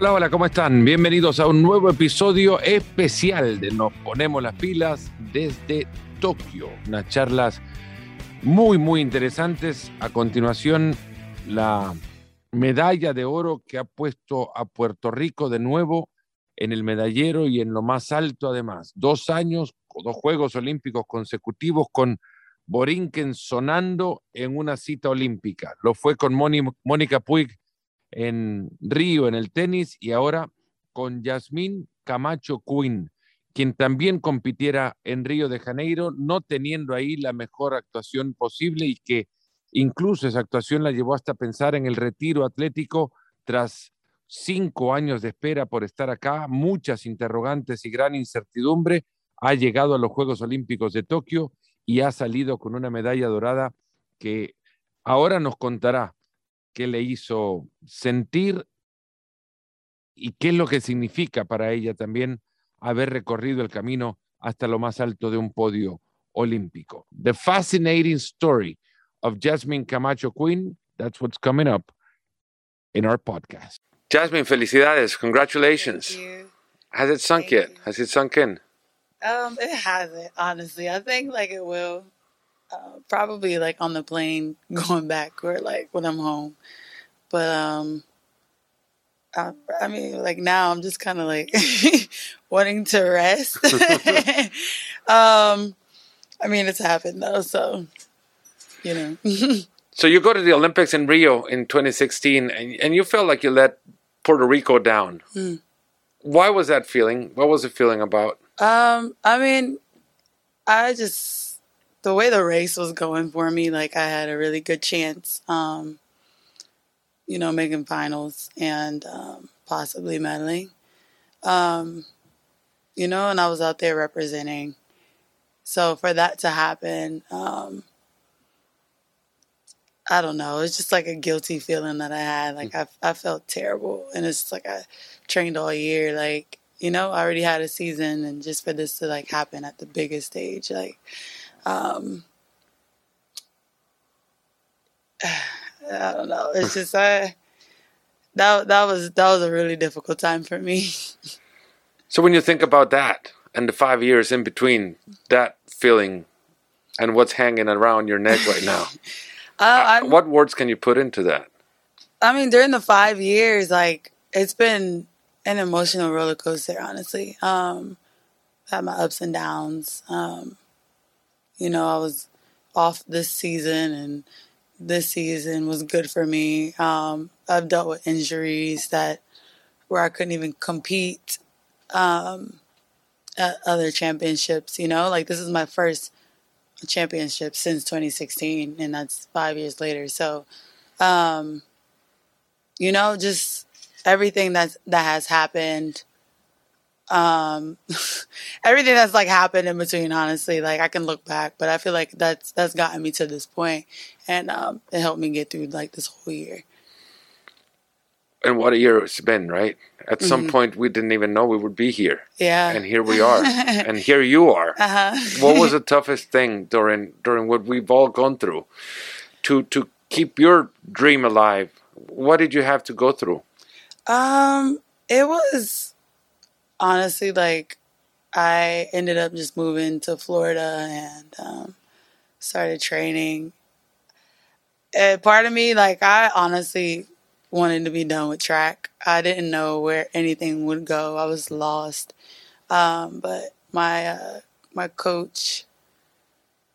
Hola, hola, ¿cómo están? Bienvenidos a un nuevo episodio especial de Nos Ponemos las Pilas desde Tokio. Unas charlas muy, muy interesantes. A continuación, la medalla de oro que ha puesto a Puerto Rico de nuevo en el medallero y en lo más alto además. Dos años, dos Juegos Olímpicos consecutivos con Borinquen sonando en una cita olímpica. Lo fue con Mónica Puig en Río en el tenis y ahora con Yasmín Camacho Quinn, quien también compitiera en Río de Janeiro, no teniendo ahí la mejor actuación posible y que incluso esa actuación la llevó hasta pensar en el retiro atlético tras cinco años de espera por estar acá, muchas interrogantes y gran incertidumbre, ha llegado a los Juegos Olímpicos de Tokio y ha salido con una medalla dorada que ahora nos contará qué le hizo sentir y qué es lo que significa para ella también haber recorrido el camino hasta lo más alto de un podio olímpico. The fascinating story of Jasmine Camacho Quinn, that's what's coming up in our podcast. Jasmine, felicidades. Congratulations. Has it sunk Thank yet? you. Has it sunk in? Um, it hasn't, honestly. I think like it will. Uh, probably like on the plane going back or like when I'm home. But um I, I mean like now I'm just kind of like wanting to rest. um I mean it's happened though, so you know. So you go to the Olympics in Rio in 2016, and, and you felt like you let Puerto Rico down. Hmm. Why was that feeling? What was the feeling about? Um, I mean, I just the way the race was going for me, like I had a really good chance, um, you know, making finals and um, possibly medaling. Um, you know, and I was out there representing. So for that to happen, um, I don't know. It's just like a guilty feeling that I had. Like I, I felt terrible, and it's like I trained all year. Like you know, I already had a season, and just for this to like happen at the biggest stage, like, um, I don't know. It's just I that that was that was a really difficult time for me. So when you think about that and the five years in between that feeling and what's hanging around your neck right now, Uh, I, what words can you put into that? I mean, during the five years, like it's been an emotional roller coaster. Honestly, um, had my ups and downs. Um, you know, I was off this season, and this season was good for me. Um, I've dealt with injuries that where I couldn't even compete um, at other championships. You know, like this is my first championship since 2016, and that's five years later. So. Um, you know, just everything that's that has happened. Um, everything that's like happened in between, honestly, like I can look back, but I feel like that's that's gotten me to this point, and um, it helped me get through like this whole year. And what a year it's been, right? At some Mhm. point, we didn't even know we would be here. Yeah. And here we are. and here you are. uh-huh. what was the toughest thing during during what we've all gone through to to keep your dream alive what did you have to go through Um, it was honestly like I ended up just moving to Florida and um, started training. And part of me, like, I honestly wanted to be done with track. I didn't know where anything would go. I was lost. Um, but my uh, my coach,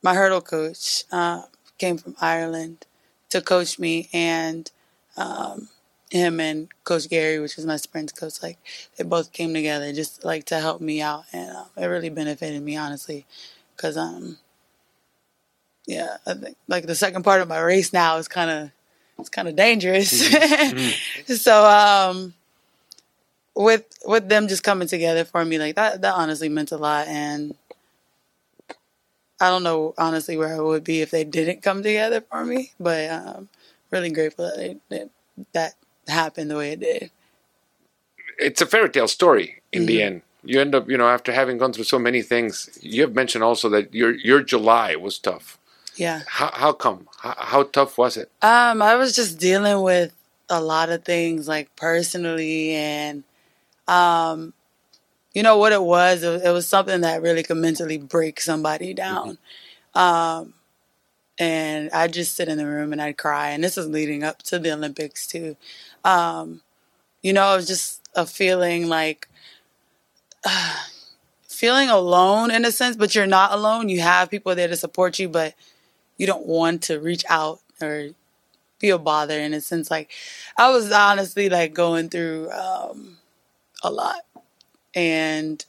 my hurdle coach, uh, came from Ireland to coach me, and um, him and Coach Gary, which was my sprint coach, like they both came together just like to help me out, and uh, it really benefited me honestly, because um, yeah, I think like the second part of my race now is kind of it's kind of dangerous. so um, with with them just coming together for me like that, that honestly meant a lot, and I don't know honestly where I would be if they didn't come together for me, but um, really grateful that it, that that happened the way it did. it's a fairy tale story in the Mhm. end. You end up you know after having gone through so many things you have mentioned also that your your july was tough. Yeah. how, how come? How, how tough was it? Um, I was just dealing with a lot of things like personally and um you know what it was? It, it was something that really could mentally break somebody down. Um and I'd just sit in the room and I'd cry and this is leading up to the Olympics too um you know it was just a feeling like uh, feeling alone in a sense but you're not alone you have people there to support you but you don't want to reach out or feel bother in a sense. Like I was honestly like going through um, a lot, and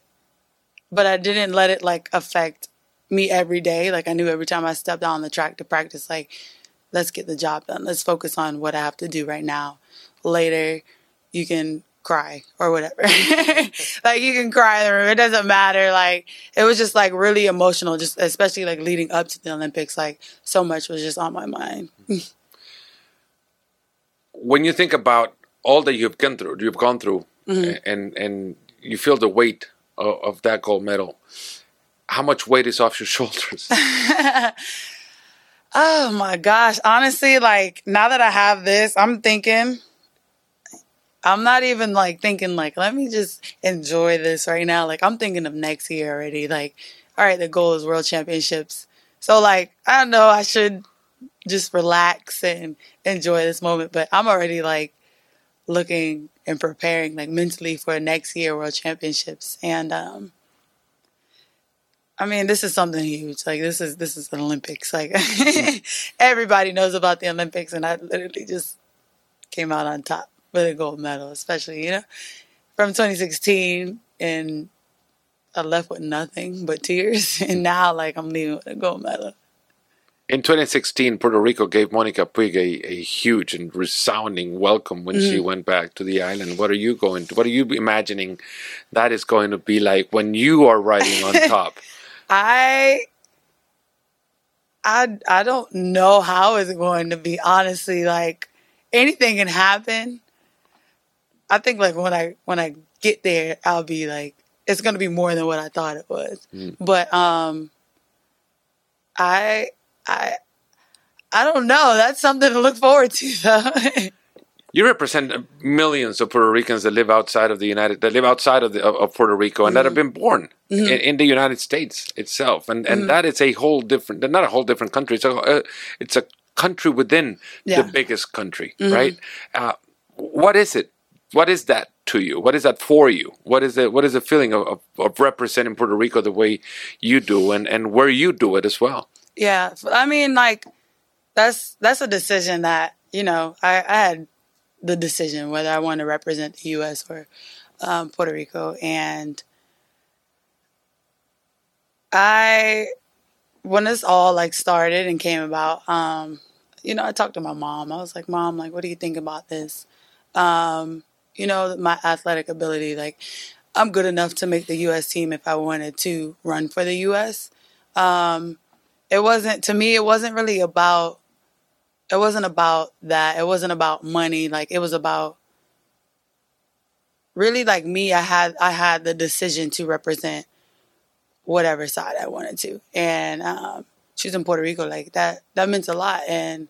but I didn't let it like affect me every day. Like I knew every time I stepped on the track to practice, like let's get the job done. Let's focus on what I have to do right now. Later, you can cry or whatever. like you can cry in the room. It doesn't matter. Like it was just like really emotional, just especially like leading up to the Olympics. Like so much was just on my mind. when you think about all that you've gone through, you've gone through, mm-hmm. and and you feel the weight of, of, that gold medal. How much weight is off your shoulders? Oh my gosh! Honestly, like now that I have this, I'm thinking. I'm not even like thinking like let me just enjoy this right now. Like I'm thinking of next year already. Like, all right, the goal is world championships. So like I don't know, I should just relax and enjoy this moment. But I'm already like looking and preparing like mentally for next year world championships. And um I mean, this is something huge. Like this is this is an Olympics. Like everybody knows about the Olympics and I literally just came out on top with a gold medal, especially, you know, from 2016 and I left with nothing but tears and now like I'm leaving with a gold medal. In 2016, Puerto Rico gave Monica Puig a, a huge and resounding welcome when mm. she went back to the island. What are you going to, what are you imagining that is going to be like when you are riding on top? I I I don't know how it's going to be honestly like anything can happen. I think like when I when I get there I'll be like it's going to be more than what I thought it was. Mm. But um I I I don't know. That's something to look forward to, though. you represent millions of Puerto Ricans that live outside of the United that live outside of, the, of Puerto Rico and mm-hmm. that have been born mm-hmm. in, in, the United States itself, and and mm-hmm. that is a whole different, not a whole different country. It's a uh, it's a country within yeah. the biggest country, mm-hmm. right? Uh, what is it? What is that to you? What is that for you? What is it? What is the feeling of, of, of representing Puerto Rico the way you do, and and where you do it as well? Yeah, I mean, like that's that's a decision that you know I, I had the decision whether I want to represent the U.S. or um, Puerto Rico, and I when this all like started and came about, um, you know, I talked to my mom. I was like, "Mom, like, what do you think about this?" Um, you know, my athletic ability, like, I'm good enough to make the U.S. team if I wanted to run for the U.S. Um, it wasn't to me it wasn't really about it wasn't about that. It wasn't about money. Like it was about really like me i had i had the decision to represent whatever side i wanted to. And um, in puerto rico like that that meant a lot. And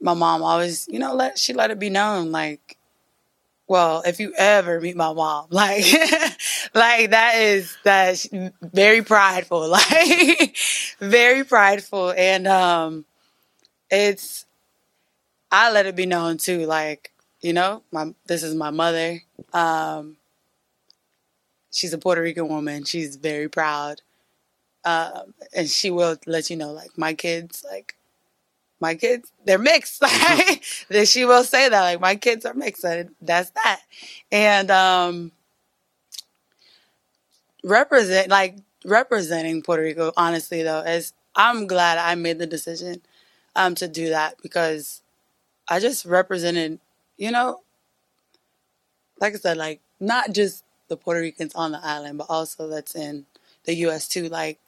my mom always you know let she let it be known like well, if you ever meet my mom, like, like that is that's very prideful, like very prideful, and um, it's I let it be known too, like you know, my this is my mother. Um, she's a Puerto Rican woman. She's very proud, um, and she will let you know, like my kids, like my kids they're mixed like she will say that like my kids are mixed that's that and um represent like representing puerto rico honestly though is i'm glad i made the decision um to do that because i just represented you know like i said like not just the puerto ricans on the island but also that's in the us too like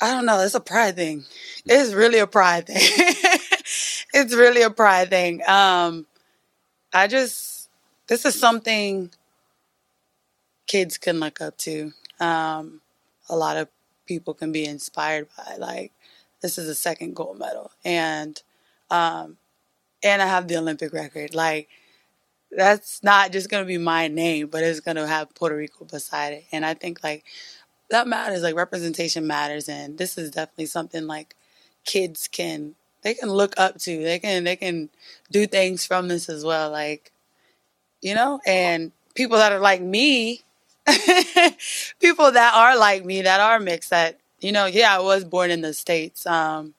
I don't know. It's a pride thing. It's really a pride thing. it's really a pride thing. Um, I just, this is something kids can look up to. Um, a lot of people can be inspired by. Like, this is a second gold medal. And um, and I have the Olympic record. Like that's not just gonna be my name, but it's gonna have Puerto Rico beside it. And I think like that matters. Like representation matters, and this is definitely something like kids can they can look up to. They can they can do things from this as well. Like you know, and people that are like me, people that are like me that are mixed. That you know, yeah, I was born in the states. Um,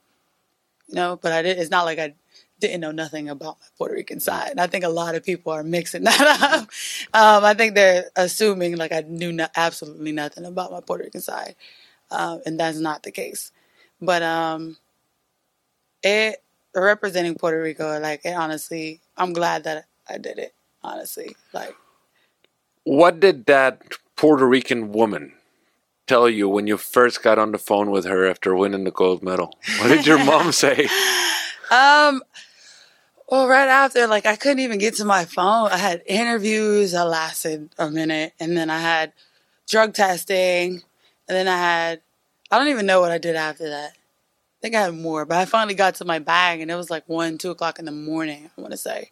you know, but I did. It's not like I didn't know nothing about my Puerto Rican side. And I think a lot of people are mixing that up. Um, I think they're assuming like I knew no, absolutely nothing about my Puerto Rican side, um, and that's not the case. But um, it representing Puerto Rico, like it honestly, I'm glad that I did it. Honestly, like. What did that Puerto Rican woman tell you when you first got on the phone with her after winning the gold medal? What did your mom say? Um, well, right after, like, I couldn't even get to my phone. I had interviews that lasted a minute, and then I had drug testing, and then I had, I don't even know what I did after that. I think I had more, but I finally got to my bag, and it was like one, two o'clock in the morning, I want to say.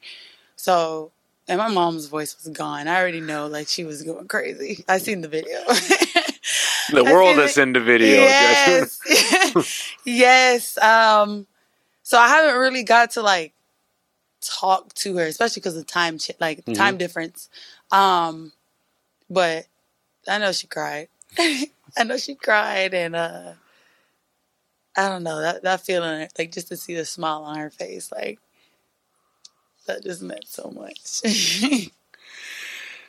So, and my mom's voice was gone. I already know, like, she was going crazy. I seen the video. the world is in the video. Yes. yes. Um, so I haven't really got to like talk to her, especially because of time, ch- like mm-hmm. time difference. Um, but I know she cried. I know she cried, and uh, I don't know that that feeling, like just to see the smile on her face, like that just meant so much.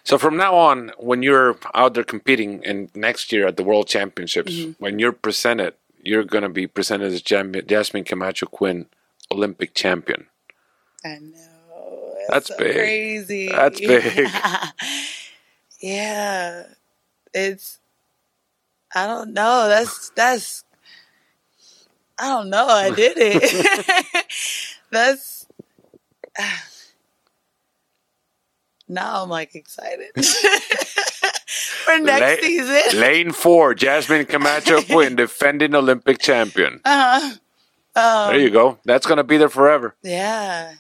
so from now on, when you're out there competing, and next year at the World Championships, mm-hmm. when you're presented you're going to be presented as Jasmine Camacho Quinn, Olympic champion. I know. That's, That's so big. Crazy. That's big. yeah. It's I don't know. That's that's I don't know. I did it. that's now I'm like excited for next season. Lane four, Jasmine Camacho Quinn, defending Olympic champion. Uh-huh. Um, there you go. That's gonna be there forever. Yeah,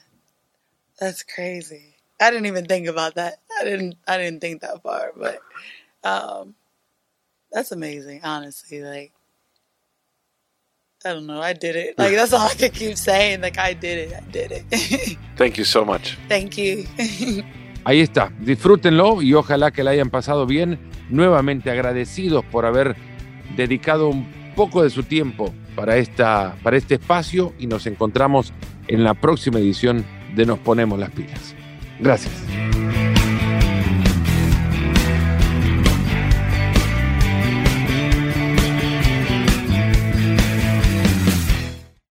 that's crazy. I didn't even think about that. I didn't. I didn't think that far, but um, that's amazing. Honestly, like I don't know. I did it. Like that's all I can keep saying. Like I did it. I did it. Thank you so much. Thank you. Ahí está, disfrútenlo y ojalá que la hayan pasado bien. Nuevamente agradecidos por haber dedicado un poco de su tiempo para, esta, para este espacio y nos encontramos en la próxima edición de Nos Ponemos las Pilas. Gracias.